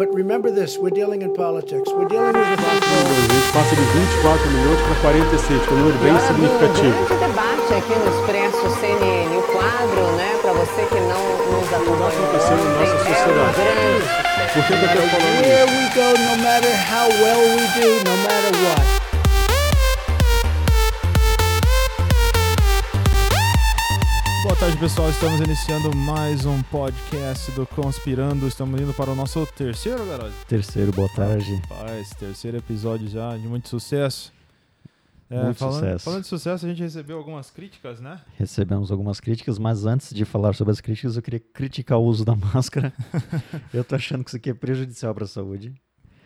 But remember this: we're dealing in politics. We're dealing with called A gente passa de 24 milhões para 46, que é um número bem significativo. Um grande debate aqui no Expresso CNN, o quadro, né, para você que não nos acompanhou acontecendo na nossa ontem, é um sociedade. grande Por que, que eu estou falando Here isso? we go, no matter how well we do, no matter what. Tarde, pessoal. Estamos iniciando mais um podcast do Conspirando. Estamos indo para o nosso terceiro, garoto. Terceiro, boa tarde. Rapaz, terceiro episódio já de muito sucesso. É, Muito falando, sucesso. Falando de sucesso, a gente recebeu algumas críticas, né? Recebemos algumas críticas, mas antes de falar sobre as críticas, eu queria criticar o uso da máscara. eu tô achando que isso aqui é prejudicial para a saúde.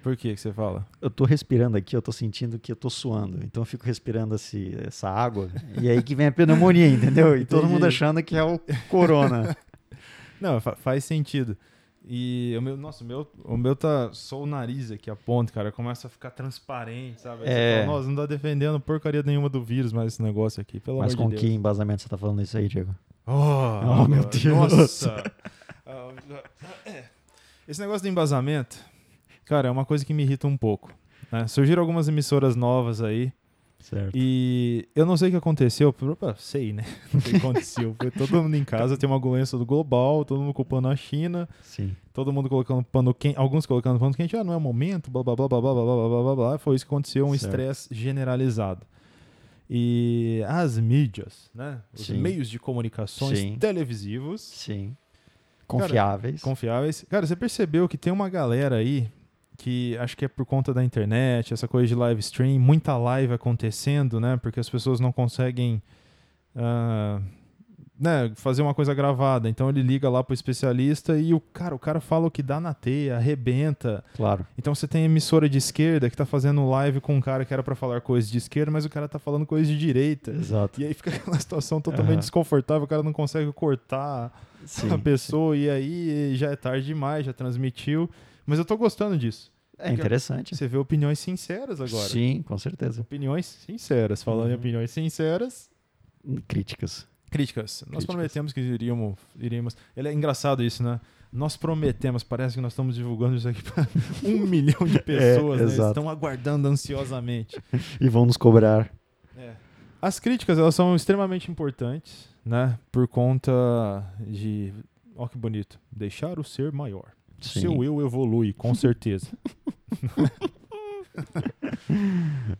Por que que você fala? Eu tô respirando aqui, eu tô sentindo que eu tô suando. Então eu fico respirando esse, essa água. e aí que vem a pneumonia, entendeu? E todo mundo achando que é o corona. Não, fa- faz sentido. E o meu, nossa, o meu, o meu tá só o nariz aqui, a ponta, cara, começa a ficar transparente, sabe? Aí É. fala, nossa, não tá defendendo porcaria nenhuma do vírus, mais esse negócio aqui, pelo mas amor com de que Deus. embasamento você tá falando isso aí, Diego? Oh, Oh, meu Deus. Nossa. Ah, é. Esse negócio do embasamento, cara, é uma coisa que me irrita um pouco. né? Surgiram algumas emissoras novas aí Certo. e eu não sei o que aconteceu. opa, Sei, né? O que aconteceu? Foi todo mundo em casa, tem uma doença do global, todo mundo culpando a China, Sim. todo mundo colocando pano quente, alguns colocando pano quente, ah, não é o momento, blá blá blá blá blá blá blá blá blá. Foi isso que aconteceu, um estresse generalizado. E as mídias, né? Os Sim. meios de comunicações Sim. televisivos Sim. Confiáveis. confiáveis. Cara, você percebeu que tem uma galera aí que acho que é por conta da internet, essa coisa de live stream, muita live acontecendo, né? Porque as pessoas não conseguem ah, né, fazer uma coisa gravada. Então ele liga lá pro especialista e o cara, o cara fala o que dá na teia, arrebenta. Claro. Então você tem emissora de esquerda que tá fazendo live com um cara que era pra falar coisas de esquerda, mas o cara tá falando coisas de direita. Exato. E aí fica aquela situação totalmente Aham. desconfortável, o cara não consegue cortar Sim. a pessoa e aí já é tarde demais, já transmitiu. Mas eu tô gostando disso. É interessante. Você vê opiniões sinceras agora. Sim, com certeza. Opiniões sinceras. Falando em Uhum. opiniões sinceras, Críticas. críticas. Nós Críticas. prometemos que iríamos, iríamos. Ele é engraçado isso, né? Nós prometemos, parece que nós estamos divulgando isso aqui para um milhão de pessoas, né? exato. Estão aguardando ansiosamente. E vão nos cobrar. É. As críticas, elas são extremamente importantes, né? Por conta de. Ó que bonito. Deixar o ser maior. Sim. Seu eu evolui, com certeza.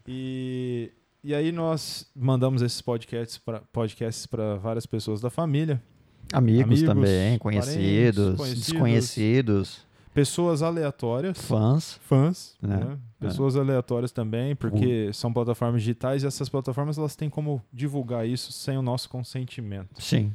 e, e aí nós mandamos esses podcasts para podcasts várias pessoas da família, Amigos, Amigos, também, parentes, conhecidos, conhecidos. desconhecidos, pessoas aleatórias, fãs. fãs, É, né? pessoas aleatórias também, porque são plataformas digitais e essas plataformas elas têm como divulgar isso sem o nosso consentimento. Sim.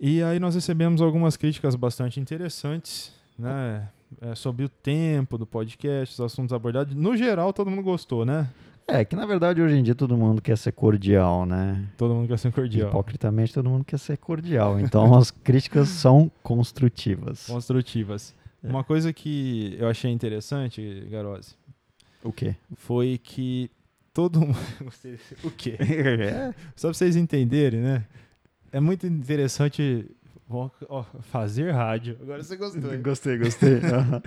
E aí nós recebemos algumas críticas bastante interessantes, né? É, sobre o tempo do podcast, os assuntos abordados. No geral, todo mundo gostou, né? É que na verdade hoje em dia todo mundo quer ser cordial, né? Todo mundo quer ser cordial. Hipocritamente todo mundo quer ser cordial. Então as críticas são construtivas. Construtivas. É. Uma coisa que eu achei interessante, Garose, O quê? foi que todo mundo. O quê? É. Só pra vocês entenderem, né? É muito interessante fazer rádio. Agora você gostou. hein? Gostei, gostei. Aham.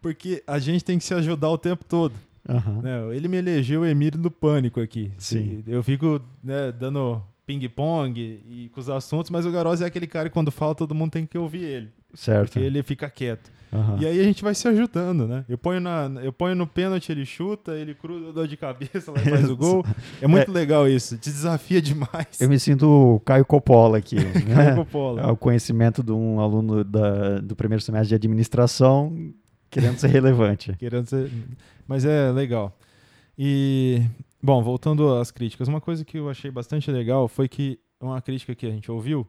Porque a gente tem que se ajudar o tempo todo. Né, ele me elegeu o Emílio do Pânico aqui. Sim. Eu fico né, dando ping-pong e com os assuntos, mas o Garose é aquele cara que quando fala todo mundo tem que ouvir ele. Certo. Porque ele fica quieto. Aham. E aí a gente vai se ajudando, né? Eu ponho, na, eu ponho no pênalti, ele chuta, ele cruza, eu dou de cabeça, lá faz o gol. É muito legal isso. Te desafia demais. Eu me sinto o Caio Coppola aqui. Caio né? Coppola. É o conhecimento de um aluno da, do primeiro semestre de administração querendo ser relevante. Querendo ser... Mas é legal. E, bom, voltando às críticas, uma coisa que eu achei bastante legal foi que uma crítica que a gente ouviu,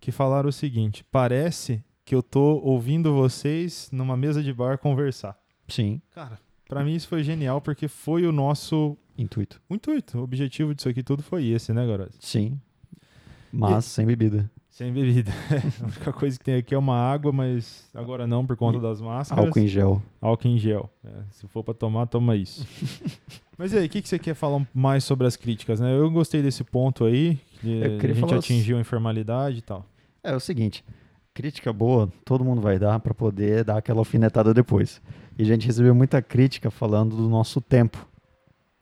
que falaram o seguinte: parece que eu tô ouvindo vocês numa mesa de bar conversar. Sim, Cara, pra mim isso foi genial porque foi o nosso intuito. o intuito. O objetivo disso aqui tudo foi esse, né, Garoto? Sim. Mas sem bebida. Sem bebida. a única coisa que tem aqui é uma água, mas agora não por conta das máscaras. Álcool em gel. Álcool em gel. É, se for pra tomar, toma isso. Mas e aí, o que, que você quer falar mais sobre as críticas? Né? Eu gostei desse ponto aí, que Eu a gente atingiu a informalidade e tal. É o seguinte, crítica boa todo mundo vai dar para poder dar aquela alfinetada depois. E a gente recebeu muita crítica falando do nosso tempo,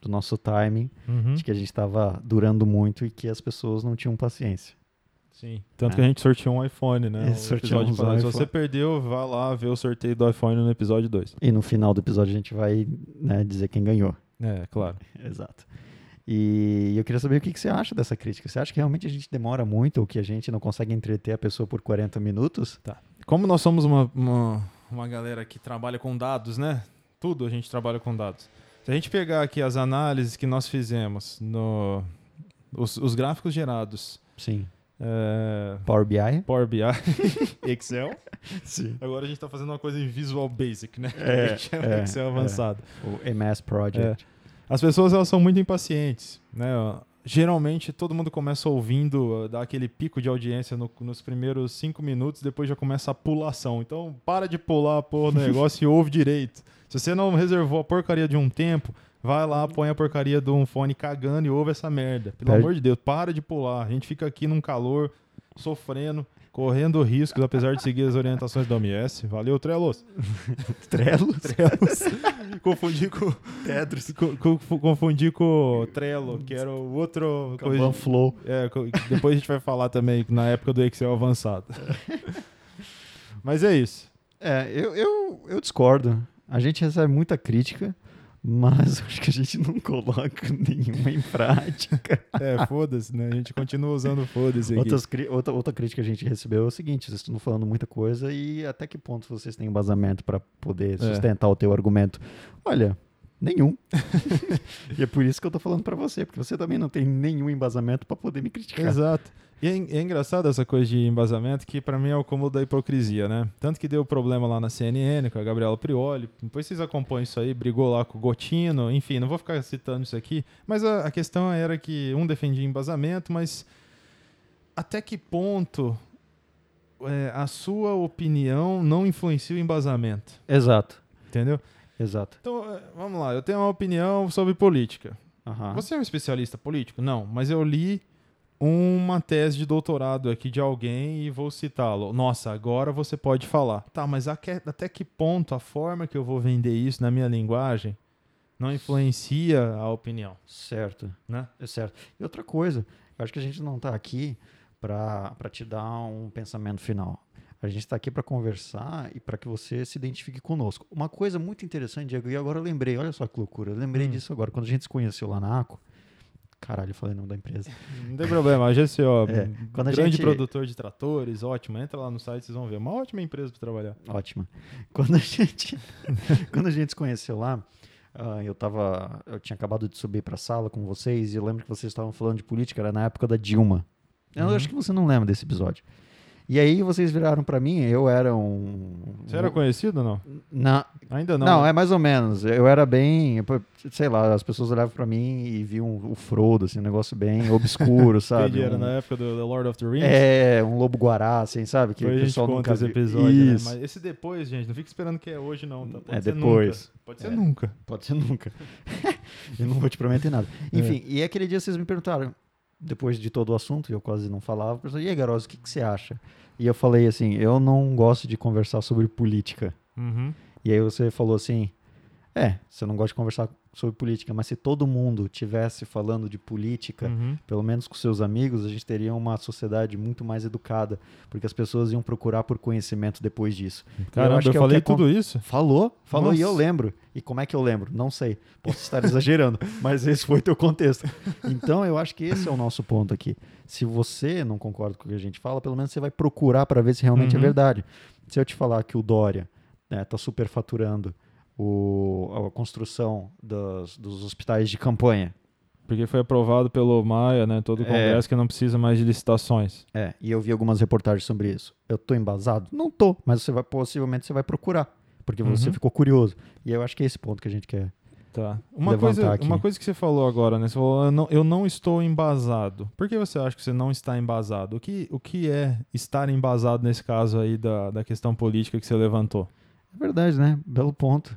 do nosso timing, Uhum. de que a gente estava durando muito e que as pessoas não tinham paciência. Sim. Tanto É. que a gente sorteou um iPhone, né? É, episódio um. Se você perdeu, vá lá ver o sorteio do iPhone no episódio 2. E no final do episódio a gente vai né, dizer quem ganhou. É, claro. Exato. E eu queria saber o que, que você acha dessa crítica. Você acha que realmente a gente demora muito ou que a gente não consegue entreter a pessoa por 40 minutos? Como nós somos uma, uma, uma galera que trabalha com dados, né? Tudo a gente trabalha com dados. Se a gente pegar aqui as análises que nós fizemos, no, os, os gráficos gerados, Sim. é, Power BI? Power BI, Excel. Sim. Agora a gente está fazendo uma coisa em Visual Basic, né? É, A gente chama é, Excel é. avançado. O MS Project. As pessoas elas são muito impacientes, né? Geralmente todo mundo começa ouvindo, uh, dá aquele pico de audiência no- nos primeiros cinco minutos, depois já começa a pulação. Então para de pular a porra do negócio e ouve direito. Se você não reservou a porcaria de um tempo, vai lá, põe a porcaria de um fone cagando e ouve essa merda. Pelo Perde- amor de Deus, para de pular. A gente fica aqui num calor, sofrendo, correndo riscos, apesar de seguir as orientações da OMS. Valeu, Trelos. Trello? Trelos. Confundi com Tetris. Co- co- confundi com o Trello, que era o outro. Kanban um Flow. É, depois a gente vai falar também na época do Excel avançado. Mas é isso. É, eu, eu, eu discordo. A gente recebe muita crítica, mas acho que a gente não coloca nenhuma em prática. É, foda-se, né? A gente continua usando foda-se aqui. Outra, outra crítica que a gente recebeu é o seguinte: vocês estão falando muita coisa e até que ponto vocês têm embasamento para poder É. sustentar o teu argumento? Olha, nenhum. e é por isso que eu tô falando para você, porque você também não tem nenhum embasamento para poder me criticar. Exato. E é, é engraçado essa coisa de embasamento, que pra mim é o cúmulo da hipocrisia, né? Tanto que deu problema lá na CNN com a Gabriela Prioli. Depois vocês acompanham isso aí, brigou lá com o Gotino, enfim, não vou ficar citando isso aqui. Mas a, a questão era que um defendia embasamento, mas até que ponto é, a sua opinião não influencia o embasamento? Exato, Entendeu? exato. Então, é, vamos lá, eu tenho uma opinião sobre política. Aham. Você é um especialista político? Não, mas eu li uma tese de doutorado aqui de alguém e vou citá-lo. Nossa, agora você pode falar. Tá, mas até que ponto a forma que eu vou vender isso na minha linguagem não influencia a opinião, Certo. né? É certo. E outra coisa, eu acho que a gente não está aqui para te dar um pensamento final. A gente está aqui para conversar e para que você se identifique conosco. Uma coisa muito interessante, Diego, e agora eu lembrei, olha só que loucura, eu lembrei Hum. disso agora. Quando a gente se conheceu lá na ACO, caralho, eu falei o nome da empresa. Não tem problema, a GCO, É, quando a grande gente- produtor de tratores, ótimo. Entra lá no site, vocês vão ver. Uma ótima empresa para trabalhar. Ótima. Quando a gente, quando a gente se conheceu lá, ah, eu tava, eu tinha acabado de subir para a sala com vocês e eu lembro que vocês estavam falando de política, era na época da Dilma. Eu Uhum. acho que você não lembra desse episódio. E aí vocês viraram para mim, eu era um Você era conhecido ou não? na, Ainda não. não, né? é mais ou menos. Eu era bem, sei lá, as pessoas olhavam para mim e viam o Frodo, assim, um negócio bem obscuro, sabe? Entendi, era Um- na época do The Lord of the Rings. é, um lobo guará, assim, sabe? Que Depois o a gente pessoal conta nunca viu. episódio, né? Mas esse depois, gente, não fica esperando que é hoje, não. Tá? Pode É depois. Nunca. Pode ser É. nunca. Pode ser nunca. eu não vou te prometer nada. Enfim, e aquele dia vocês me perguntaram, depois de todo o assunto, e eu quase não falava, perguntaram, e aí, Garoz, o que, que você acha? E eu falei assim, eu não gosto de conversar sobre política. Uhum. E aí você falou assim, é, você não gosta de conversar sobre política, mas se todo mundo tivesse falando de política, Uhum. pelo menos com seus amigos, a gente teria uma sociedade muito mais educada, porque as pessoas iam procurar por conhecimento depois disso. Caramba, acho eu, que é o falei acon- tudo isso? Falou, falou e eu Nossa. lembro. E como é que eu lembro? Não sei. Posso estar exagerando, mas esse foi teu contexto. Então eu acho que esse é o nosso ponto aqui. Se você não concorda com o que a gente fala, pelo menos você vai procurar para ver se realmente Uhum. é verdade. Se eu te falar que o Dória está superfaturando o, a construção dos, dos hospitais de campanha, Porque foi aprovado pelo Maia, né? Todo o É. Congresso que não precisa mais de licitações. é, e eu vi algumas reportagens sobre isso. Eu tô embasado? Não tô, mas você vai possivelmente você vai procurar, porque você Uhum. ficou curioso. E eu acho que é esse ponto que a gente quer. Tá. Uma coisa, aqui. uma coisa que você falou agora, né? Você falou, eu não, eu não estou embasado. Por que você acha que você não está embasado? O que, o que é estar embasado nesse caso aí da, da questão política que você levantou? É verdade, né? Belo ponto.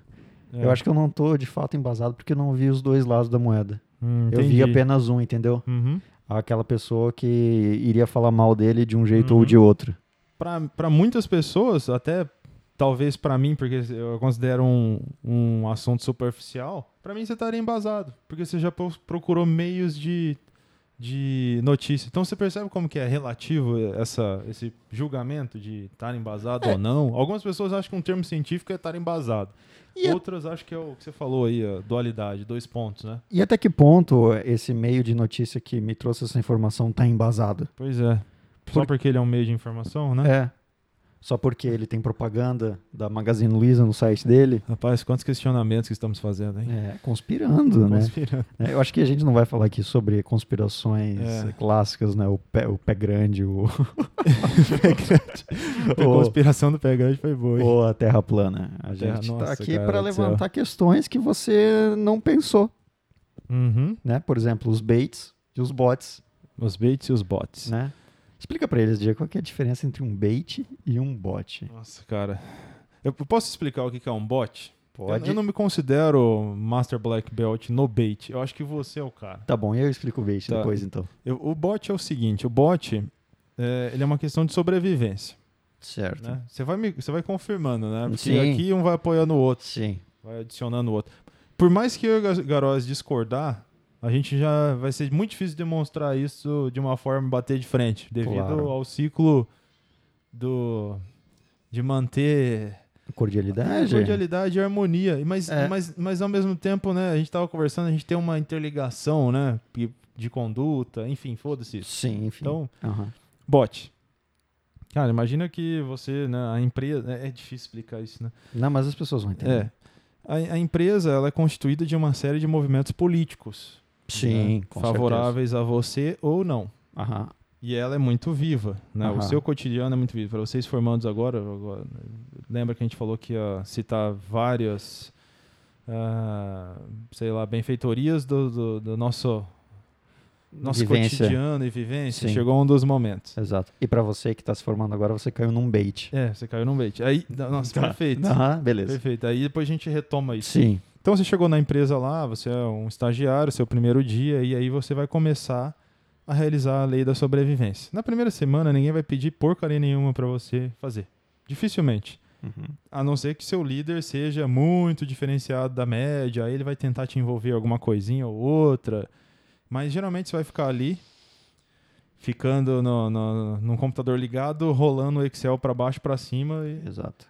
É. Eu acho que eu não tô de fato embasado porque eu não vi os dois lados da moeda. Hum, Eu vi apenas um, entendeu? Uhum. Aquela pessoa que iria falar mal dele de um jeito Uhum. ou de outro. para muitas pessoas, até talvez para mim, porque eu considero um, um assunto superficial, para mim você estaria embasado, porque você já pro- procurou meios de, de notícia. Então você percebe como que é relativo essa, esse julgamento de estar embasado ou não. Algumas pessoas acham que um termo científico é estar embasado. E a- Outras acham que é o que você falou aí, a dualidade, dois pontos, né? E até que ponto esse meio de notícia que me trouxe essa informação tá embasado? Pois é. Só Por- porque ele é um meio de informação, né? É. Só porque ele tem propaganda da Magazine Luiza no site dele. Rapaz, quantos questionamentos que estamos fazendo, hein? É, conspirando, né? Conspirando. É, Eu acho que a gente não vai falar aqui sobre conspirações É. clássicas, né? O pé, o pé grande, o, A o, conspiração do pé grande foi boa. hein? ou a Terra plana. A Terra- gente nossa, tá aqui para levantar questões que você não pensou, Uhum. né? Por exemplo, os baits e os bots, Os baits e os bots. né? Explica pra eles, Diego, qual que é a diferença entre um bait e um bot. Nossa, cara. Eu posso explicar o que é um bot? Pode. Eu, não me considero Master Black Belt no bait. Eu acho que você é o cara. Tá bom, eu explico o bait Tá. depois, então. Eu- o bot é o seguinte: o bot é, ele é uma questão de sobrevivência. Certo. Né? Você, vai me- você vai confirmando, né? Porque Sim. aqui um vai apoiando o outro. Sim. vai adicionando o outro. Por mais que eu e o Garoz discordar, a gente já vai ser muito difícil demonstrar isso de uma forma bater de frente, devido Claro. ao ciclo do de manter Cordialidade? cordialidade e harmonia. Mas, É. mas, mas ao mesmo tempo, né, a gente tava conversando, a gente tem uma interligação, né, de- conduta, enfim, foda-se. Sim, enfim. Então, Aham. bot. Cara, imagina que você, né, a empresa, é é difícil explicar isso, né? Não, mas as pessoas vão entender. É. A, a empresa ela é constituída de uma série de movimentos políticos. Sim, né, favoráveis a você ou não. certeza. Aham. E ela é muito viva, né? Aham. O seu cotidiano é muito vivo. Para vocês formandos agora, agora, lembra que a gente falou que ia citar várias, ah, sei lá, benfeitorias do, do, do nosso, nosso Vivência. cotidiano e vivência. Sim. Chegou um dos momentos. Exato. E pra você que tá se formando agora, você caiu num bait. É, você caiu num bait. Aí, nossa, Tá. perfeito. Aham, beleza. Perfeito. Aí depois a gente retoma isso. Sim. Então você chegou na empresa lá, você é um estagiário, seu primeiro dia, e aí você vai começar a realizar a lei da sobrevivência. Na primeira semana, ninguém vai pedir porcaria nenhuma para você fazer. Dificilmente. Uhum. A não ser que seu líder seja muito diferenciado da média, aí ele vai tentar te envolver em alguma coisinha ou outra. Mas geralmente você vai ficar ali, ficando no, no, num computador ligado, rolando o Excel para baixo para cima. E... Exato.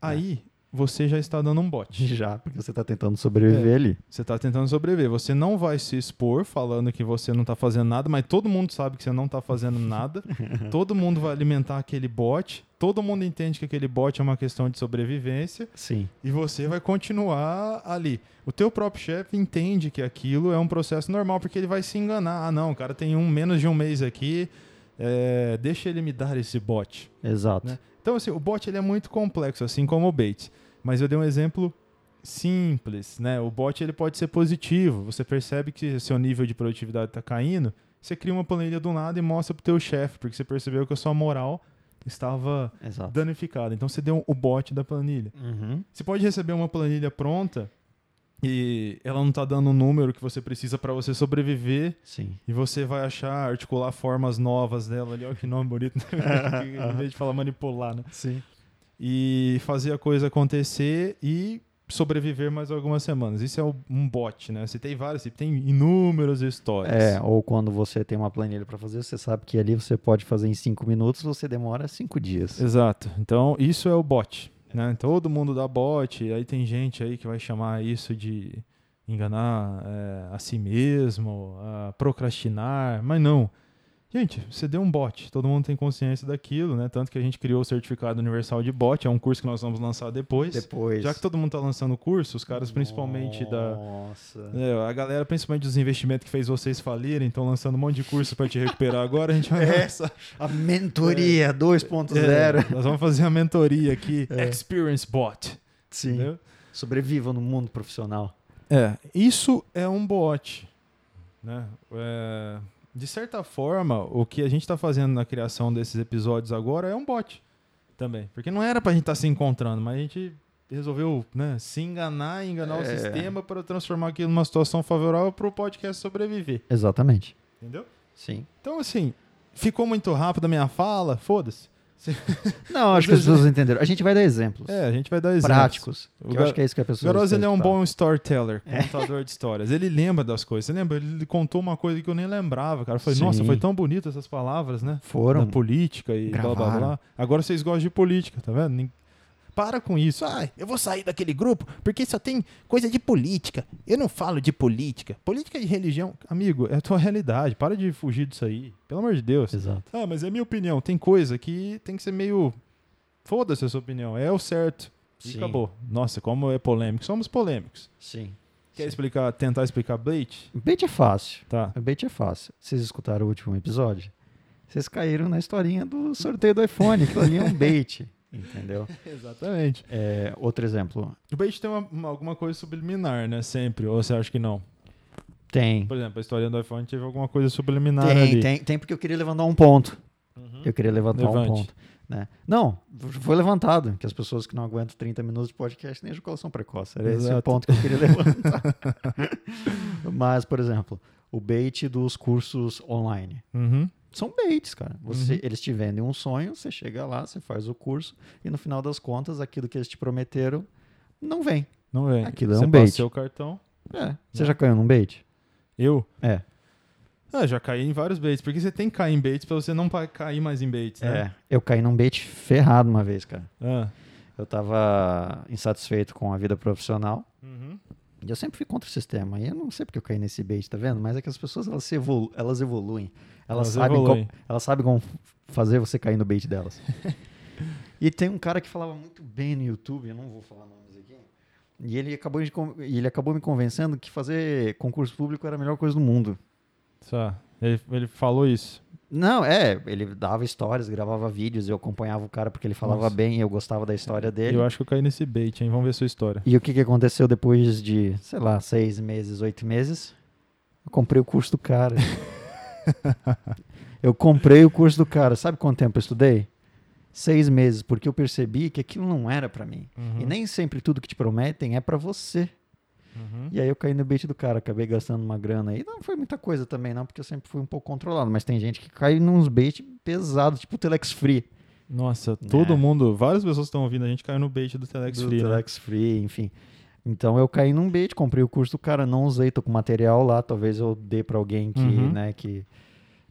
Aí você já está dando um bote. Já, porque você tá tentando sobreviver ali. Você está tentando sobreviver. Você não vai se expor falando que você não está fazendo nada, mas todo mundo sabe que você não está fazendo nada. todo mundo vai alimentar aquele bot. Todo mundo entende que aquele bot é uma questão de sobrevivência Sim. e você vai continuar ali. O teu próprio chefe entende que aquilo é um processo normal, porque ele vai se enganar. Ah, não, o cara tem um menos de um mês aqui, é, deixa ele me dar esse bot. Exato. Né? Então, assim, o bot ele é muito complexo, assim como o bait. Mas eu dei um exemplo simples, né? O bot ele pode ser positivo. Você percebe que seu nível de produtividade está caindo, você cria uma planilha do nada e mostra pro teu chefe, porque você percebeu que a sua moral estava Exato. danificada. Então você deu o bot da planilha. Uhum. Você pode receber uma planilha pronta e ela não está dando o número que você precisa para você sobreviver Sim. e você vai achar, articular formas novas dela ali. Olha que nome bonito, né? em vez de falar manipular, né? Sim. E fazer a coisa acontecer e sobreviver mais algumas semanas. Isso é um bot, né? Você tem vários, você tem inúmeras histórias. É, ou quando você tem uma planilha pra fazer, você sabe que ali você pode fazer em cinco minutos, você demora cinco dias. Exato. Então, isso é o bot. Né? Todo mundo dá bot, aí tem gente aí que vai chamar isso de enganar é, a si mesmo, a procrastinar, mas não. Gente, você deu um bot, todo mundo tem consciência daquilo, né? Tanto que a gente criou o certificado universal de bot, é um curso que nós vamos lançar depois. Depois. Já que todo mundo tá lançando curso, os caras principalmente da. Nossa. É, a galera, principalmente dos investimentos que fez vocês falirem, estão lançando um monte de curso para te recuperar agora. A gente vai É. lançar. A mentoria 2.0. É, nós vamos fazer a mentoria aqui, Experience Bot. Sim. Entendeu? Sobreviva no mundo profissional. É, isso é um bot. Né? É, de certa forma, o que a gente está fazendo na criação desses episódios agora é um bot também. Porque não era pra gente estar se encontrando, mas a gente resolveu né, se enganar e enganar o É. sistema para transformar aquilo numa situação favorável para o podcast sobreviver. Exatamente. Entendeu? Sim. Então, assim, ficou muito rápido a minha fala, foda-se. Não, acho que as pessoas entenderam. A gente vai dar exemplos É, a gente vai dar exemplos. práticos. O que eu Gar- acho que é isso que a pessoa Garoz, ele é um bom storyteller, contador de histórias. Ele lembra das coisas. Você lembra? Ele contou uma coisa que eu nem lembrava, cara. Eu falei, Sim. nossa, foi tão bonito essas palavras, né? Foram. Da política e blá blá Gravaram. blá. Agora vocês gostam de política, tá vendo? Para com isso. Ai, eu vou sair daquele grupo porque só tem coisa de política. Eu não falo de política. Política de religião. Amigo, é a tua realidade. Para de fugir disso aí. Pelo amor de Deus. Exato. Ah, mas é minha opinião. Tem coisa que tem que ser meio. Foda-se a sua opinião. É o certo. E Sim. acabou. Nossa, como é polêmico. Somos polêmicos. Sim. Quer explicar, tentar explicar bait? Bait é fácil. Tá. O bait é fácil. Vocês escutaram o último episódio? Vocês caíram na historinha do sorteio do iPhone. Aquilo ali é um bait. Entendeu? Exatamente. É, outro exemplo. O bait tem uma- uma- alguma coisa subliminar, né? Sempre. Ou você acha que não? Tem. Por exemplo, a história do iPhone teve alguma coisa subliminar Tem, ali. tem, tem porque eu queria levantar um ponto. Uhum. Eu queria levantar um Levante. ponto. Né? Não, foi levantado. Que as pessoas que não aguentam 30 minutos de podcast nem ejaculação precoce. Era esse o Exato. ponto que eu queria levantar. Mas, por exemplo, o bait dos cursos online. Uhum. São baits, cara. Você, Uhum. Eles te vendem um sonho, você chega lá, você faz o curso e no final das contas, aquilo que eles te prometeram não vem. Não vem. Aquilo é você um passa bait. seu cartão. É. Você já caiu num bait? Eu? É. Ah, já caí em vários baits. Porque você tem que cair em baits pra você não cair mais em baits, né? É. Eu caí num bait ferrado uma vez, cara. Ah. Eu tava insatisfeito com a vida profissional. Uhum. E eu sempre fui contra o sistema. E eu não sei porque eu caí nesse bait, tá vendo? Mas é que as pessoas elas, se evolu elas evoluem. Elas, Elas sabem evoluem. como, elas sabem como fazer você cair no bait delas. e tem um cara que falava muito bem no YouTube, eu não vou falar nomes aqui. E ele acabou, de, ele acabou me convencendo que fazer concurso público era a melhor coisa do mundo. Só. Ele, ele falou isso. Não, é, ele dava histórias, gravava vídeos, eu acompanhava o cara porque ele falava Nossa. bem e eu gostava da história dele. Eu acho que eu caí nesse bait, hein? Vamos ver sua história. E o que, que aconteceu depois de, sei lá, seis meses, oito meses? Eu comprei o curso do cara. eu comprei o curso do cara. Sabe quanto tempo eu estudei? Seis meses, porque eu percebi que aquilo não era pra mim. Uhum. E nem sempre tudo que te prometem é pra você. Uhum. E aí eu caí no bait do cara, acabei gastando uma grana aí. Não foi muita coisa também, não, porque eu sempre fui um pouco controlado. Mas tem gente que cai nos bait pesados, tipo o Telex Free. Nossa, todo É. mundo, várias pessoas estão ouvindo, a gente caiu no bait do Telex do Free, né? Telex Free, enfim. Então eu caí num bait, comprei o curso do cara, não usei, tô com material lá, talvez eu dê pra alguém que, Uhum. né, que,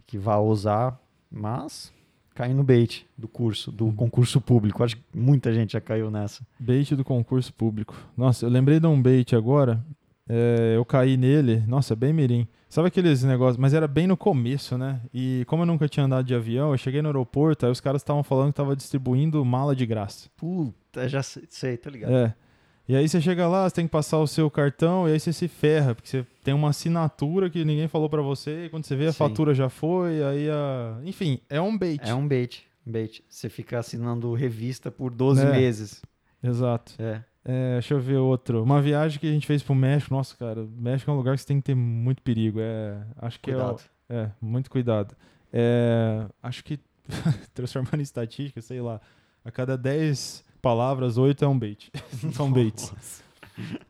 que vá usar, mas caí no bait do curso, Uhum. do concurso público. Acho que muita gente já caiu nessa. Bait do concurso público. Nossa, eu lembrei de um bait agora. é, eu caí nele. Nossa, bem mirim. Sabe aqueles negócios? Mas era bem no começo, né? E como eu nunca tinha andado de avião, eu cheguei no aeroporto, aí os caras estavam falando que tava distribuindo mala de graça. Puta, já sei, sei tô ligado. É. E aí você chega lá, você tem que passar o seu cartão e aí você se ferra, porque você tem uma assinatura que ninguém falou pra você, e quando você vê a Sim. fatura já foi, aí a... Enfim, é um bait. É um bait, bait. Você fica assinando revista por 12 É. meses. Exato. É. É, deixa eu ver outro. Uma viagem que a gente fez pro México. Nossa, cara, México é um lugar que você tem que ter muito perigo. É, acho que Cuidado. é, é, muito cuidado. É, acho que transformando em estatística, sei lá, a cada 10 palavras, 8 é um bait. São baits.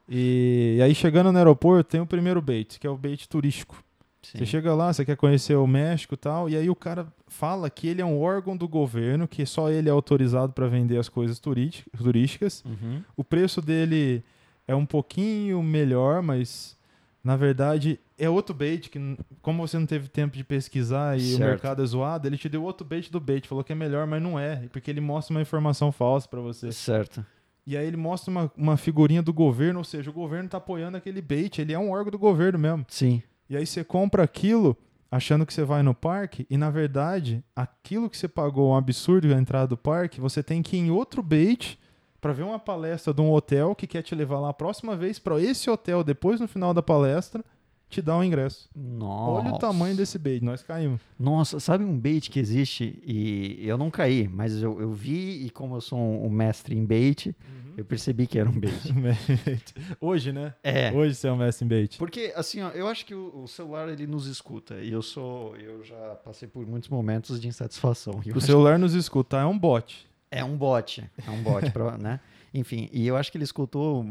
E, e aí chegando no aeroporto, tem o primeiro bait, que é o bait turístico. Sim. Você chega lá, você quer conhecer o México e tal, e aí o cara fala que ele é um órgão do governo, que só ele é autorizado para vender as coisas turísti- turísticas. Uhum. O preço dele é um pouquinho melhor, mas na verdade é outro bait que, como você não teve tempo de pesquisar e o Certo. mercado é zoado, ele te deu outro bait do bait, falou que é melhor, mas não é, porque ele mostra uma informação falsa para você. Certo. E aí ele mostra uma, uma figurinha do governo, ou seja, o governo tá apoiando aquele bait, ele é um órgão do governo mesmo. Sim. E aí você compra aquilo achando que você vai no parque e na verdade, aquilo que você pagou um absurdo a entrada do parque, você tem que ir em outro bait para ver uma palestra de um hotel que quer te levar lá a próxima vez para esse hotel depois no final da palestra te dar um ingresso. Nossa. Olha o tamanho desse bait, nós caímos. Nossa, sabe um bait que existe e eu não caí, mas eu, eu vi e como eu sou um, um mestre em bait, eu percebi que era um bait. Hoje, né? É. Hoje você é um mestre em bait. Porque assim, ó, eu acho que o, o celular ele nos escuta e eu sou, eu já passei por muitos momentos de insatisfação. O celular nos escuta, é um bot. É um bot, é um bot, pra, né? Enfim, e eu acho que ele escutou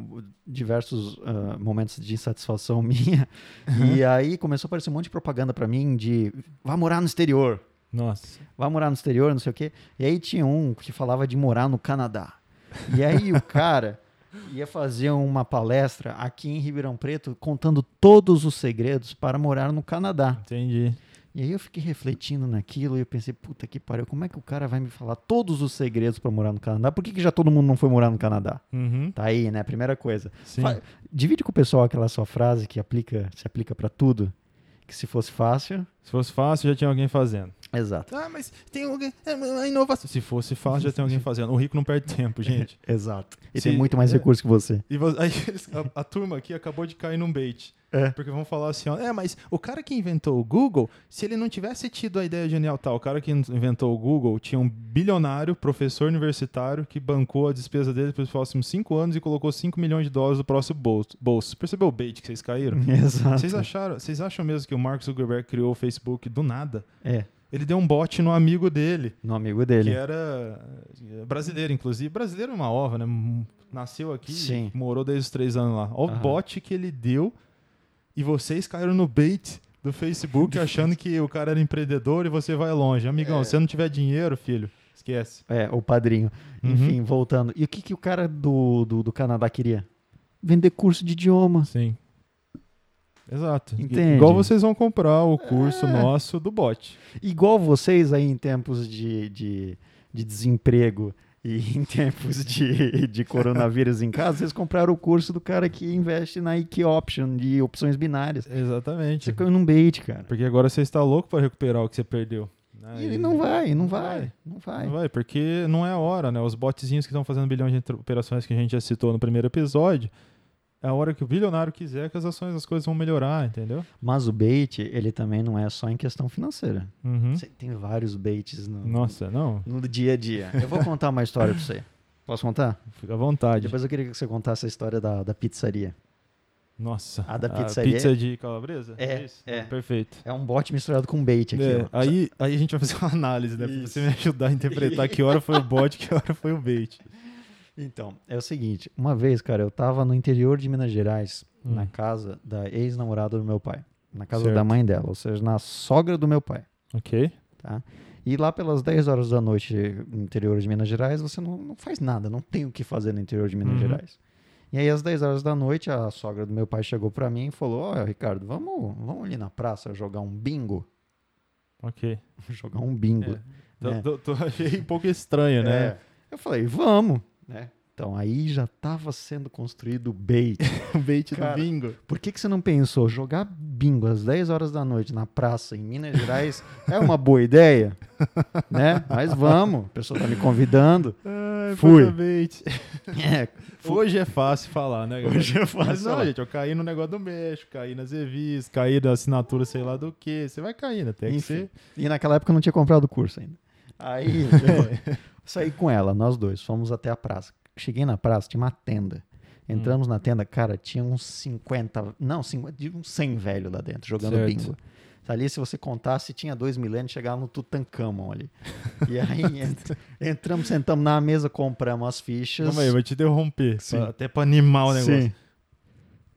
diversos ah, momentos de insatisfação minha. E aí começou a aparecer um monte de propaganda pra mim de vá morar no exterior. Nossa. vai morar no exterior, não sei o quê. E aí tinha um que falava de morar no Canadá. E aí o cara ia fazer uma palestra aqui em Ribeirão Preto contando todos os segredos para morar no Canadá. Entendi. E aí eu fiquei refletindo naquilo e eu pensei, puta que pariu, como é que o cara vai me falar todos os segredos para morar no Canadá? Por que, que já todo mundo não foi morar no Canadá? Uhum. Tá aí, né? Primeira coisa. Sim. Fa- Divide com o pessoal aquela sua frase que aplica, se aplica para tudo. Que se fosse fácil. Se fosse fácil, já tinha alguém fazendo. Exato. Ah, mas tem alguém. É inovação. Se fosse fácil, já tem alguém fazendo. O rico não perde tempo, gente. Exato. E Se- tem muito mais é. recurso que você. E aí a, a turma aqui acabou de cair num bait. É. Porque vão falar assim, ó, é, mas o cara que inventou o Google, se ele não tivesse tido a ideia genial tal, o cara que inventou o Google tinha um bilionário, professor universitário, que bancou a despesa dele pelos próximos cinco anos e colocou 5 milhões de dólares no próximo bolso. bolso. Percebeu o bait que vocês caíram? Exato. Vocês acharam, vocês acham mesmo que o Mark Zuckerberg criou o Facebook do nada? É. Ele deu um bot no amigo dele, No amigo dele. que era eh, brasileiro, inclusive. Brasileiro é uma ova, né? M- Nasceu aqui, Sim. morou desde os três anos lá. Olha o Aham. bot que ele deu e vocês caíram no bait do Facebook achando que o cara era empreendedor e você vai longe. Amigão, É. se você não tiver dinheiro, filho, esquece. É, o padrinho. Uhum. Enfim, voltando. E o que, que o cara do, do, do Canadá queria? Vender curso de idioma. Sim. Exato. Entende? Igual vocês vão comprar o curso É. nosso do bot. Igual vocês aí em tempos de, de, de desemprego e em tempos de, de coronavírus em casa, vocês compraram o curso do cara que investe na IQ Option de opções binárias. Exatamente. Você caiu num bait, cara. Porque agora você está louco para recuperar o que você perdeu. né? E ele não vai, não vai, não vai. Não vai, porque não é a hora, né? Os botzinhos que estão fazendo bilhões de operações que a gente já citou no primeiro episódio, é a hora que o bilionário quiser que as ações, as coisas vão melhorar, entendeu? Mas o bait, ele também não é só em questão financeira. Uhum. Você Tem vários baits no, Nossa, não, no dia a dia. Eu vou contar uma história pra você. Posso contar? fica à vontade. Depois eu queria que você contasse a história da, da pizzaria. Nossa, A da pizzaria- pizza de calabresa? É, isso? é. Perfeito. É um bot misturado com bait aqui. É, aí, aí a gente vai fazer uma análise, né? Pra você me ajudar a interpretar que hora foi o bot, que hora foi o bait. Então, é o seguinte. Uma vez, cara, eu tava no interior de Minas Gerais, Hum. na casa da ex-namorada do meu pai. Na casa Certo. da mãe dela, ou seja, na sogra do meu pai. Ok? Tá? E lá pelas 10 horas da noite no interior de Minas Gerais, você não, não faz nada, não tem o que fazer no interior de Minas Uhum. Gerais. E aí, às 10 horas da noite, a sogra do meu pai chegou pra mim e falou: Ó, Ricardo, vamos, vamos ali na praça jogar um bingo. Ok. jogar um bingo. Tô, né? tô- tô- achei um pouco estranho, né? É. Eu falei: vamos. Né? Então, aí já tava sendo construído o bait. O bait Cara, do bingo. Por que, que você não pensou jogar bingo às 10 horas da noite na praça em Minas Gerais é uma boa ideia? né? Mas vamos, a pessoa tá me convidando. Ai, Fui. É, Hoje é fácil falar, né? galera? Hoje é fácil Mas não, falar. gente, eu caí no negócio do México, caí nas revistas, caí na assinatura sei lá do que. Você vai caindo, tem que Enfim. ser. E naquela época eu não tinha comprado o curso ainda. Aí saí com ela, nós dois, fomos até a praça. Cheguei na praça, tinha uma tenda. Entramos Hum. na tenda, cara, tinha uns 50, não, 50, de uns 100 velho lá dentro, jogando Certo. bingo. Ali, se você contasse, tinha dois milênios, chegava no Tutankhamon ali. E aí ent- entramos, sentamos na mesa, compramos as fichas. Calma aí, eu vou te interromper. Sim. até pra animar o negócio. Sim.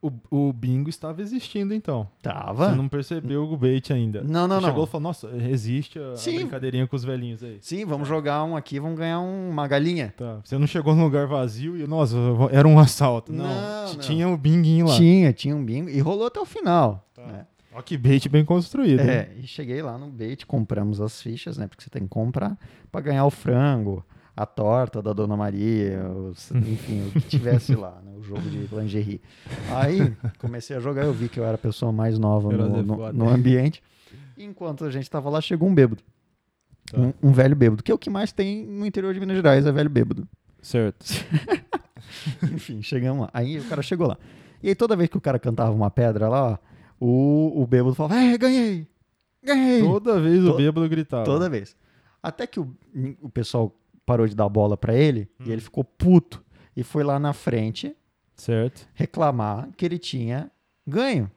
O, o bingo estava existindo, então. Tava? Você não percebeu o bait ainda. Não, não, Você não. Chegou e falou, nossa, existe a, Sim. brincadeirinha com os velhinhos aí. Sim, vamos jogar um aqui, vamos ganhar um- uma galinha. Tá. Você não chegou num lugar vazio e, nossa, era um assalto. Não, Não, não. tinha o binguinho lá. Tinha, tinha um bingo e rolou até o final. Tá. né? Ó que bait bem construído. hein? É, e cheguei lá no bait, compramos as fichas, né? Porque você tem que comprar pra ganhar o frango, a torta da Dona Maria, os- enfim, o que tivesse lá, né? O jogo de lingerie. Aí comecei a jogar, eu vi que eu era a pessoa mais nova no, no- no ambiente. Enquanto a gente tava lá, chegou um bêbado. Tá. Um, um velho bêbado, que é o que mais tem no interior de Minas Gerais, é velho bêbado. Certo. Enfim, chegamos lá. Aí o cara chegou lá. E aí toda vez que o cara cantava uma pedra lá, o, o bêbado falava, é, ganhei! Ganhei! Toda vez o To- bêbado gritava. Toda vez. Até que o, o pessoal parou de dar bola pra ele Hum. e ele ficou puto. E foi lá na frente Certo. reclamar que ele tinha ganho.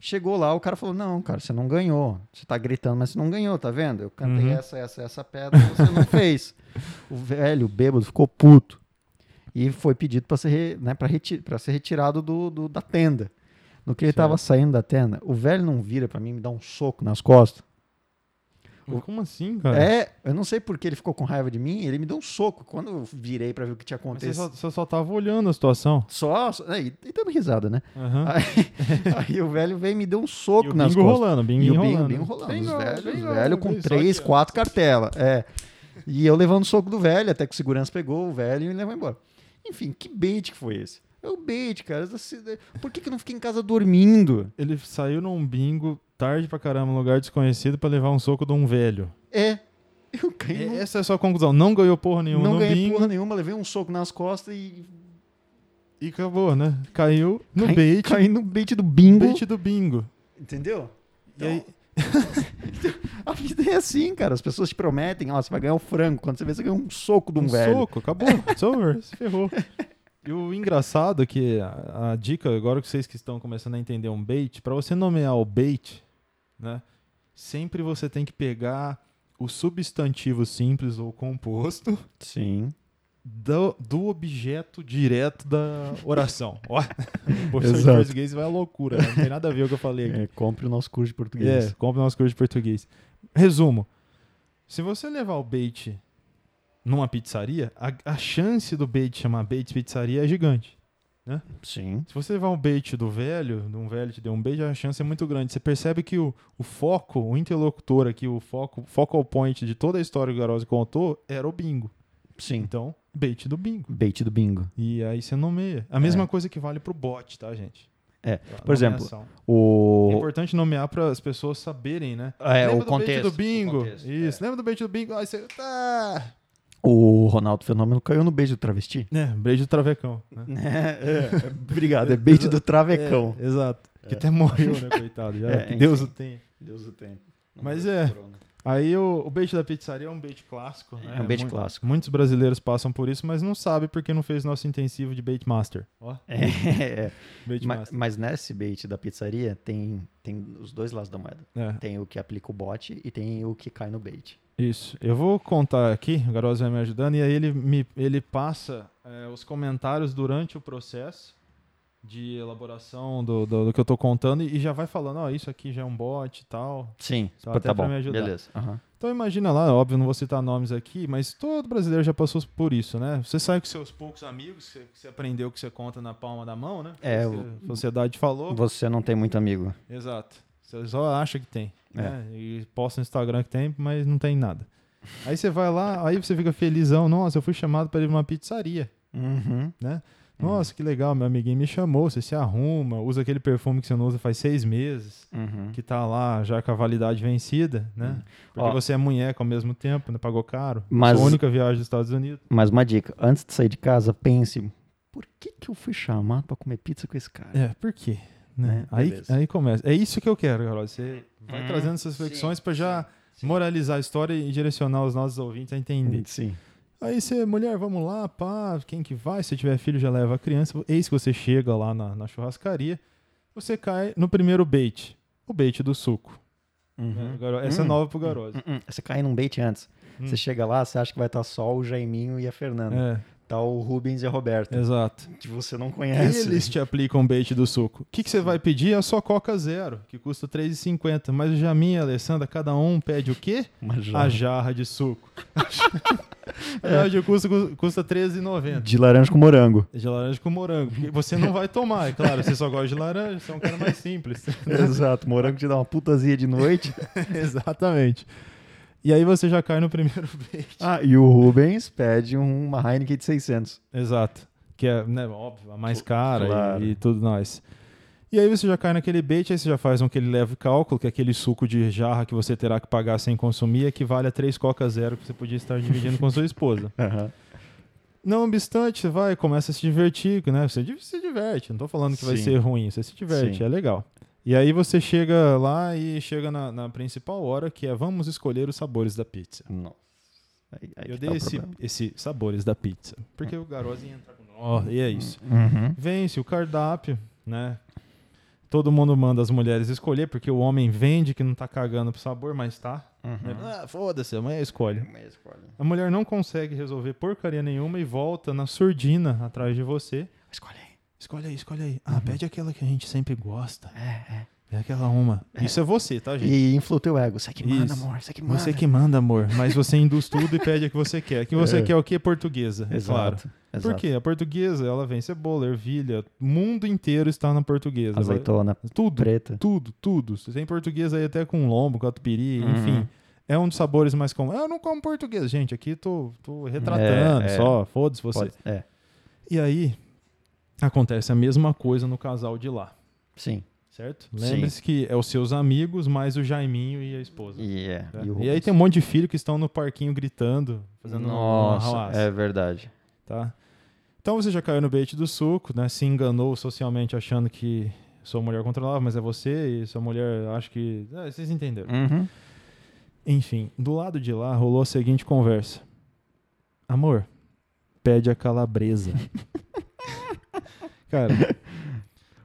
Chegou lá, o cara falou: Não, cara, você não ganhou. Você tá gritando, mas você não ganhou, tá vendo? Eu cantei Uhum. essa, essa, essa pedra e você não fez. O velho, o bêbado, ficou puto. E foi pedido pra ser, né, pra reti pra ser retirado do, do- da tenda. No que ele tava saindo da tenda, o velho não vira pra mim me dá um soco nas costas. Como assim, cara? É, eu não sei porque ele ficou com raiva de mim, ele me deu um soco quando eu virei pra ver o que tinha Você acontecido. só, você só tava olhando a situação. Só, só é, e, e dando risada, né? Aham. Aí, aí o velho veio e me deu um E soco o nas bingo costas. rolando, bingo E o rolando. bingo, bingo rolando. Bingo, os velhos, bingo, os velhos com três, quatro cartelas. É. E eu levando o soco do velho, até que o segurança pegou o velho e me levou embora. Enfim, que bait que foi esse? É o bait, cara. Por que, que eu não fiquei em casa dormindo? Ele saiu num bingo tarde pra caramba, num lugar desconhecido, pra levar um soco de um velho. É. Eu caí no... Essa é a sua conclusão. Não ganhou porra nenhuma Não no ganhei bingo porra nenhuma, levei um soco nas costas e. e acabou, né? Caiu no caí, bait, Caí no bait do bingo. bait do bingo. Entendeu? E aí, A vida é assim, cara. As pessoas te prometem, ó, você vai ganhar o frango. Quando você vê, você ganha um soco de um, um velho. soco, acabou. It's over, se ferrou. E o engraçado é que a, a dica, agora que vocês que estão começando a entender um bait, pra você nomear o bait, né? Sempre você tem que pegar o substantivo simples ou composto Sim. do, do objeto direto da oração. Ó, o professor de português vai à loucura, né? não tem nada a ver com o que eu falei aqui. É, compre o nosso curso de português. É, compre nosso curso de português. Resumo. Se você levar o bait numa pizzaria, a, a chance do bait chamar bait pizzaria é gigante. Sim. Se você levar o bait do velho, de um velho te deu um bait, a chance é muito grande. Você percebe que o, o foco, o interlocutor aqui, o foco, focal point de toda a história que o Garose contou era o bingo. Sim. Então, bait do bingo. Bait do bingo. E aí você nomeia. A mesma coisa que vale pro bot, tá, gente? É. Por exemplo, nomeação. É O. importante nomear para as pessoas saberem, né? É, Lembra o do contexto. bait do bingo? o contexto, Isso, é. lembra do bait do bingo? Aí você. Tá. O Ronaldo Fenômeno caiu no beijo do travesti. É, bait do travecão. Né? É, é, obrigado. É bait do travecão. É, exato. Que até morreu, né, coitado? Já, É. Deus o tenha. Deus o tem. Mas é. Aí o, o bait da pizzaria é um bait clássico. né? É um bait Mu- clássico. Muitos brasileiros passam por isso, mas não sabe porque não fez nosso intensivo de bait master. Ó, É, é. bait Mas, master. mas nesse bait da pizzaria tem, tem os dois lados da moeda. É, Tem o que aplica o bot e tem o que cai no bait. isso. Eu vou contar aqui, o Garoz vai me ajudando, e aí ele, me, ele passa é, os comentários durante o processo de elaboração do, do, do que eu tô contando e já vai falando, ó, isso aqui já é um bot e tal. Sim, Só tá, até pra bom. me ajudar. Beleza. aham. Então imagina lá, óbvio, não vou citar nomes aqui, mas todo brasileiro já passou por isso, né? Você sai com seus poucos amigos, que você, você aprendeu que você conta na palma da mão, né? É, Você- o- a sociedade falou. Você não tem muito amigo. Exato. Você só acha que tem. É. Né? E posta no Instagram que tem, mas não tem nada. Aí você vai lá, aí você fica felizão. Nossa, eu fui chamado para ir numa pizzaria. Uhum. né? Nossa, que legal, meu amiguinho me chamou. Você se arruma, usa aquele perfume que você não usa faz seis meses, Uhum. que tá lá já com a validade vencida, né? Porque Ó. você é munheca ao mesmo tempo, né? Pagou caro. Mas- Sua única viagem dos Estados Unidos. Mais uma dica. Antes de sair de casa, pense: por que, que eu fui chamado pra comer pizza com esse cara? É, por quê? Né? É, aí, aí começa. É isso que eu quero, Carol. Você vai Hum, trazendo essas reflexões para já sim. moralizar a história e direcionar os nossos ouvintes a entender. Sim. Aí você, mulher, vamos lá, pá, quem que vai? Se tiver filho, já leva a criança. Eis que você chega lá na, na churrascaria, você cai no primeiro bait, o bait do suco. né? Garo- Essa é Hum. nova pro Garoso. Hum, hum. Você cai num bait antes. Hum. Você chega lá, você acha que vai estar só o Jaiminho e a Fernanda. É, Tá o Rubens e a Roberta, exato. que você não conhece. Eles te aplicam bait do suco. O que, que você vai pedir? É só Coca Zero, que custa R$ 3,50. Mas o Jamin e a Alessandra, cada um pede o quê? Uma A jarra jarra de suco. a jarra de custa, custa R$13,90. de laranja com morango. De laranja com morango. Porque Você não vai tomar, é claro. Você só gosta de laranja, você é um cara mais simples. Exato, morango te dá uma putazinha de noite. Exatamente. E aí você já cai no primeiro bait. ah, e o Rubens pede um, uma Heineken de 600. Exato. Que é, né, óbvio, a mais cara e- Claro. e, tudo mais. E aí você já cai naquele bait, aí você já faz um aquele leve cálculo, que é aquele suco de jarra que você terá que pagar sem consumir, equivale a três Coca Zero que você podia estar dividindo com sua esposa. Aham. Não obstante, você vai, começa a se divertir, né? Você se diverte, não tô falando que vai Sim. ser ruim, você se diverte, Sim. é legal. E aí você chega lá e chega na, na principal hora, que é vamos escolher os sabores da pizza. Nossa. Aí- aí Eu dei tá esse, esse sabores da pizza, porque o garoto ia entrar com... Ó, e é isso. Uhum. Vence o cardápio, né? Todo mundo manda as mulheres escolher, porque o homem vende que não tá cagando pro sabor, mas tá. Uhum. Ah, foda-se, a mulher escolhe. Mas escolhe. A mulher não consegue resolver porcaria nenhuma e volta na surdina atrás de você. Escolhe aí. Escolhe aí, escolhe aí. Ah, pede aquela que a gente sempre gosta. É, é. É aquela uma. Isso é você, tá, gente? E infla o teu ego. Você que manda, Isso. amor. Você que manda. Você que manda, amor. Mas você induz tudo e pede a que você quer. Que você É. quer é o que? Portuguesa. é Claro. Exato. Por exato. quê? A portuguesa, ela vem cebola, ervilha. O mundo inteiro está na portuguesa. Azeitona Tudo. preta. Tudo, tudo. Você tem portuguesa aí até com lombo, catupiry, Uhum. enfim. É um dos sabores mais comuns. Eu não como português, gente. Aqui tô, tô retratando É, é. só. Foda-se você. Pode- É, E aí, acontece a mesma coisa no casal de lá, sim. Certo? Lembre-se que é os seus amigos mais o Jaiminho e a esposa. E, é. tá? E, o E aí tem um monte de filho que estão no parquinho gritando, fazendo uma Nossa, arruaça, é verdade. tá? Então você já caiu no bait do suco, né? Se enganou socialmente achando que sua mulher controlava, mas é você e sua mulher acha que... É, vocês entenderam. Uhum. Enfim, do lado de lá rolou a seguinte conversa. Amor, pede a calabresa. Cara,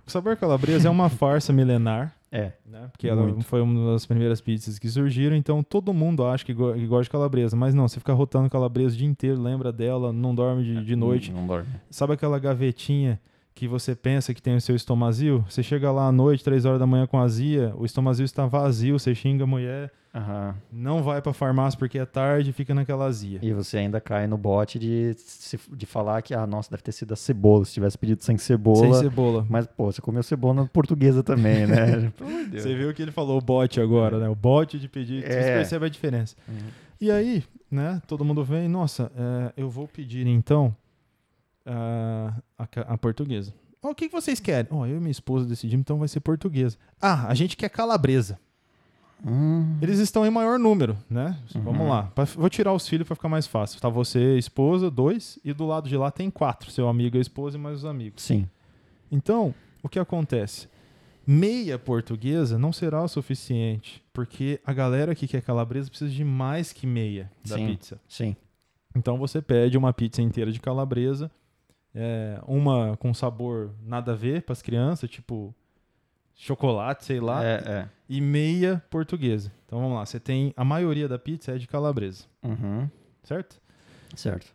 o sabor calabresa é uma farsa milenar, É. né? Porque ela Muito. foi uma das primeiras pizzas que surgiram, então todo mundo acha que, go- que gosta de calabresa. Mas não, você fica rotando calabresa o dia inteiro, lembra dela, não dorme de, de noite. Não dorme. Sabe aquela gavetinha que você pensa que tem o seu estomazil? Você chega lá à noite, três horas da manhã com azia, o estomazil está vazio, você xinga a mulher, Aham. não vai pra farmácia porque é tarde e fica naquela azia. E você ainda cai no bote de, de falar que, ah, nossa, deve ter sido a cebola. Se tivesse pedido sem cebola. Sem cebola. Mas, pô, você comeu cebola portuguesa também, né? Você viu que ele falou o bot agora, né? O bot de pedir. Você É. percebe a diferença. Uhum. E aí, né? Todo mundo vem, nossa, é, eu vou pedir então a, a, a portuguesa. O que, que vocês querem? Ó, eu e minha esposa decidimos, então vai ser portuguesa. Ah, a gente quer calabresa. Hum, Eles estão em maior número, né? Vamos Uhum. lá. Pra- vou tirar os filhos para ficar mais fácil. Tá você, esposa, dois, e do lado de lá tem quatro. Seu amigo a esposa e mais os amigos. sim. Então, o que acontece? Meia portuguesa não será o suficiente, porque a galera que quer calabresa precisa de mais que meia da Sim. pizza. Sim. Então você pede uma pizza inteira de calabresa, é, uma com sabor nada a ver para as crianças, tipo chocolate, sei lá, É, é. e meia portuguesa. Então vamos lá, você tem a maioria da pizza é de calabresa, Uhum. certo? Certo.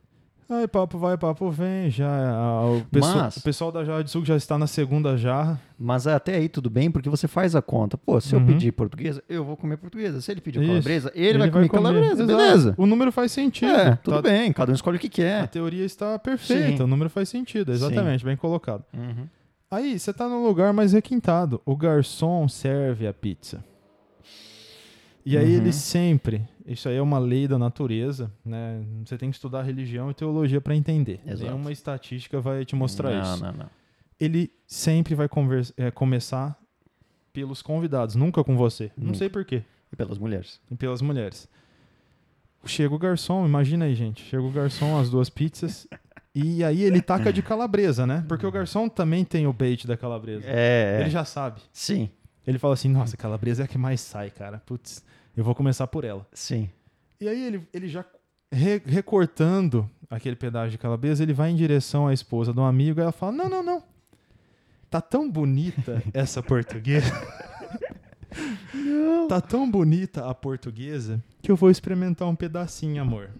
Aí papo vai, papo vem, já a- o, pessoal, Mas- o pessoal da jarra de suco já está na segunda jarra. Mas até aí tudo bem, porque você faz a conta. Pô, se eu Uhum. pedir portuguesa, eu vou comer portuguesa. Se ele pedir Isso. calabresa, ele, vai comer calabresa, Exato. beleza. O número faz sentido. É, tudo Tá- bem, cada um escolhe o que A quer. teoria está perfeita, Sim. o número faz sentido, exatamente, bem colocado. Uhum. Aí, você tá num lugar mais requintado. O garçom serve a pizza. E aí Uhum. ele sempre, isso aí é uma lei da natureza, né? Você tem que estudar religião e teologia para entender. Exato. Nenhuma estatística vai te mostrar não, isso. Não, não, Ele sempre vai é, começar pelos convidados, nunca com você. Não Nunca. sei por quê. E pelas mulheres. E pelas mulheres. Chega o garçom, imagina aí, gente. Chega o garçom, as duas pizzas. e aí ele taca de calabresa, né? Porque o garçom também tem o bait da calabresa. É, Ele já sabe. sim, Ele fala assim: nossa, calabresa é a que mais sai, cara. Putz, eu vou começar por ela. sim. E aí ele, ele já re- recortando aquele pedaço de calabresa, ele vai em direção à esposa do amigo e ela fala: não, não, não. Tá tão bonita essa portuguesa. Tá tão bonita a portuguesa que eu vou experimentar um pedacinho, amor.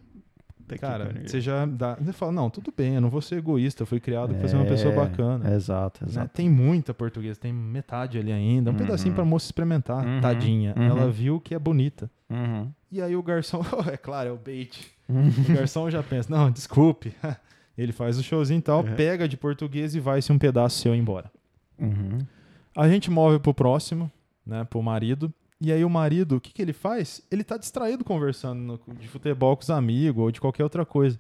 Cara, você já dá. Você fala, não, tudo bem, eu não vou ser egoísta, eu fui criado pra ser uma pessoa É, bacana. Exato, né? exato. Tem muita portuguesa, tem metade ali ainda, um Uhum. pedacinho pra moça experimentar. Uhum, Tadinha. uhum. Ela viu que é bonita. Uhum. E aí o garçom, é claro, é o bait. Uhum. O garçom já pensa, não, desculpe. Ele faz o showzinho e tal, Uhum. pega de português e vai-se um pedaço seu embora. A gente move pro próximo, né, pro marido. E aí o marido, o que, que ele faz? Ele tá distraído conversando no- de futebol com os amigos ou de qualquer outra coisa.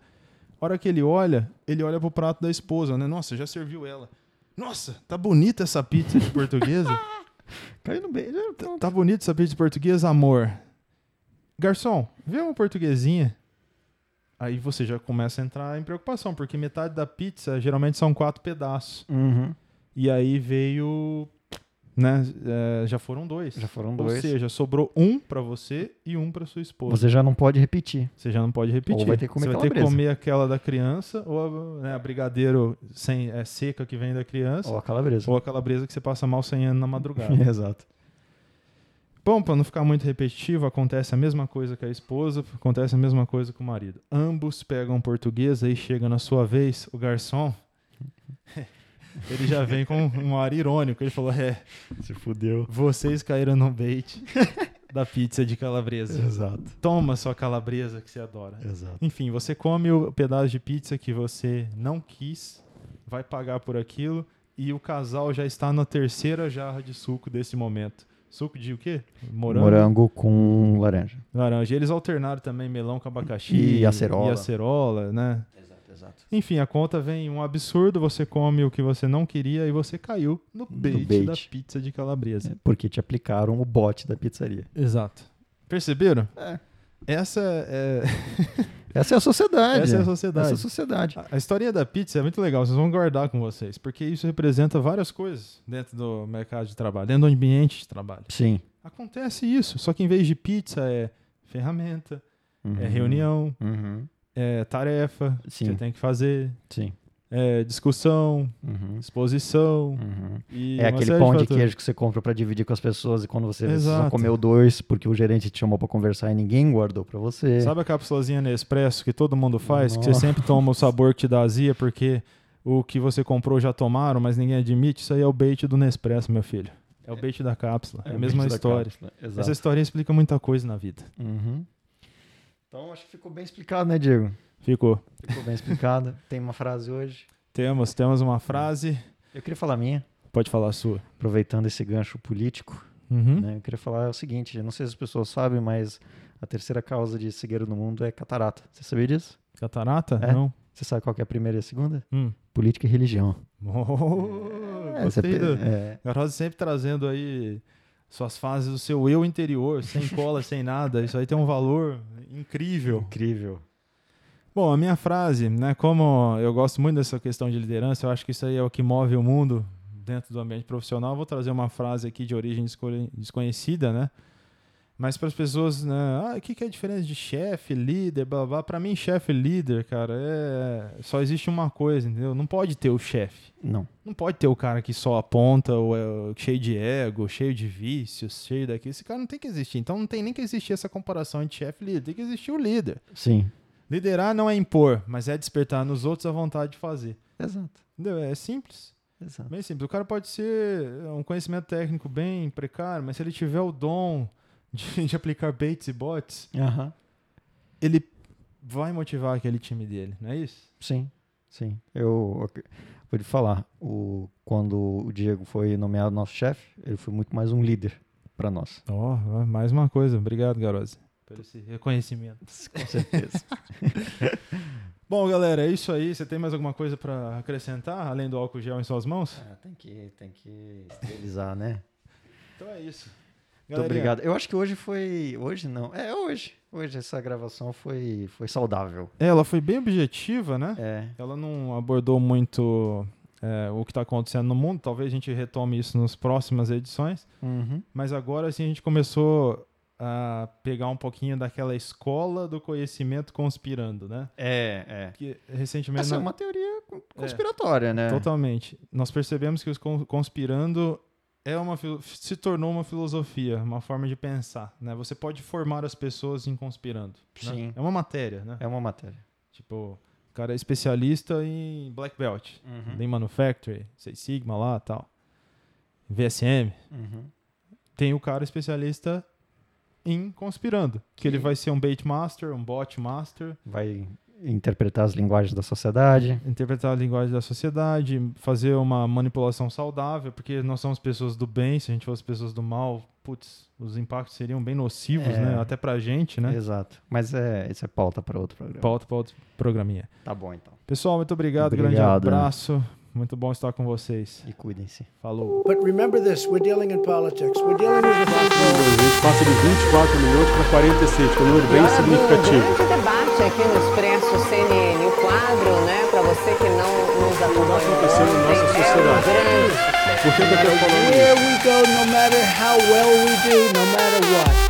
A hora que ele olha, ele olha pro prato da esposa, né? Nossa, já serviu ela. Nossa, tá bonita essa pizza de portuguesa. Caiu no beijo. Então... Tá bonita essa pizza de portuguesa, amor. Garçom, vê uma portuguesinha. Aí você já começa a entrar em preocupação, porque metade da pizza geralmente são quatro pedaços. Uhum. E aí veio. Né, é, já foram dois. Já foram Ou dois. seja, sobrou um pra você e um pra sua esposa. Você já não pode repetir. Você já não pode repetir. Ou vai ter que comer você vai ter que comer aquela da criança, ou a, né, a brigadeiro sem, é, seca que vem da criança, Ou a calabresa. ou a calabresa que você passa mal sem ano na madrugada. Exato. Bom, para não ficar muito repetitivo, acontece a mesma coisa com a esposa, acontece a mesma coisa com o marido. Ambos pegam portuguesa e chega na sua vez, o garçom. ele já vem com um ar irônico. Ele falou: É, Se fudeu. vocês caíram no bait da pizza de calabresa. Exato. Toma sua calabresa que você adora. Exato. Enfim, você come o pedaço de pizza que você não quis, vai pagar por aquilo e o casal já está na terceira jarra de suco desse momento. Suco de o quê? Morango. Morango com laranja. Laranja. E eles alternaram também melão com abacaxi. E acerola. E acerola, né? Exato. Enfim, a conta vem um absurdo, você come o que você não queria e você caiu no bait, bait. da pizza de calabresa. Porque te aplicaram o bote da pizzaria. Exato. Perceberam? É. Essa é, Essa é a sociedade. essa é a sociedade. Essa é a sociedade. A- A historinha da pizza é muito legal, vocês vão guardar com vocês, porque isso representa várias coisas dentro do mercado de trabalho, dentro do ambiente de trabalho. Sim. Acontece isso, só que em vez de pizza é ferramenta, é Uhum. reunião, Uhum. É tarefa que Sim. você tem que fazer, Sim. é discussão, Uhum. exposição. Uhum. É aquele pão de fatores. queijo que você compra pra dividir com as pessoas e quando você só Exato. comeu dois porque o gerente te chamou pra conversar e ninguém guardou pra você. Sabe a cápsulazinha Nespresso que todo mundo faz, que você Nossa. sempre toma o sabor que te dá azia porque o que você comprou já tomaram, mas ninguém admite? Isso aí é o bait do Nespresso, meu filho. É o bait da cápsula, é, a o mesma história. Essa história explica muita coisa na vida. Uhum. Então acho que ficou bem explicado, né, Diego? Ficou. Ficou bem explicado. Tem uma frase hoje. Temos, temos uma frase. Eu queria falar a minha, Pode falar a sua. aproveitando esse gancho político. Uhum. né? Eu queria falar o seguinte: não sei se as pessoas sabem, mas a terceira causa de cegueira no mundo é catarata. Você sabia disso? Catarata? É? Não. Você sabe qual é a primeira e a segunda? Hum. Política e religião. Oh, É, gostei do... é, Garosa sempre trazendo aí suas fases do seu eu interior, sem cola, sem nada. Isso aí tem um valor incrível. incrível. Bom, a minha frase, né? Como eu gosto muito dessa questão de liderança, eu acho que isso aí é o que move o mundo dentro do ambiente profissional. Vou trazer uma frase aqui de origem desco- desconhecida, né? Mas para as pessoas, né? Ah, o que, que é a diferença de chefe, líder, blá blá? Para mim, chefe e líder, cara, é só existe uma coisa, entendeu? Não pode ter o chefe. Não. Não pode ter o cara que só aponta, ou é cheio de ego, cheio de vícios, cheio daquilo. Esse cara não tem que existir. Então não tem nem que existir essa comparação entre chefe e líder. Tem que existir o líder. Sim. Liderar não é impor, mas é despertar nos outros a vontade de fazer. Exato. Entendeu? É simples. Exato. Bem simples. O cara pode ser um conhecimento técnico bem precário, mas se ele tiver o dom de, de aplicar baits e bots, ele vai motivar aquele time dele, não é isso? Sim, sim. Eu, vou te falar, o, quando o Diego foi nomeado nosso chefe, ele foi muito mais um líder para nós. Ó, mais uma coisa. Obrigado, Garosa, por esse reconhecimento. Com certeza. Bom, galera, é isso aí. Você tem mais alguma coisa para acrescentar, além do álcool gel em suas mãos? Ah, tem que, tem que esterilizar, né? Então é isso. Muito obrigado. Eu acho que hoje foi. Hoje não. É hoje. Hoje essa gravação foi, foi saudável. É, Ela foi bem objetiva, né? É. Ela não abordou muito é, o que está acontecendo no mundo. Talvez a gente retome isso nas próximas edições. Uhum. Mas agora sim a gente começou a pegar um pouquinho daquela escola do conhecimento conspirando, né? É, é. Que recentemente. Essa é nós- uma teoria con- conspiratória, né? Totalmente. Nós percebemos que os con- conspirando é uma se tornou uma filosofia, uma forma de pensar, né? Você pode formar as pessoas em conspirando. né? Sim. É uma matéria, né? É uma matéria. Tipo, o cara é especialista em black belt, Uhum. Lean Manufacturing, Six Sigma lá, tal. VSM. Uhum. Tem o cara especialista em conspirando, que ele Que- vai ser um bait master, um bot master, Vai interpretar as linguagens da sociedade. interpretar a linguagem da sociedade, fazer uma manipulação saudável, porque nós somos pessoas do bem, se a gente fosse pessoas do mal, putz, os impactos seriam bem nocivos, É. né? Até pra gente, né? Exato. Mas é, isso é pauta para outro programa. Pauta para outro programinha. Tá bom, então. Pessoal, muito obrigado, Obrigado, grande né? abraço. Muito bom estar com vocês. E cuidem-se. Falou. But remember this we're dealing in politics. We're dealing with the gente passa de 24 milhões para 46, que é um número bem um significativo. grande debate aqui no Expresso CNN. O quadro, né, para você que não nos acompanhou acontecendo na nossa ontem, é um sociedade? grande Por que, que eu estou falando isso? Here we go, no matter how well we do, no matter what.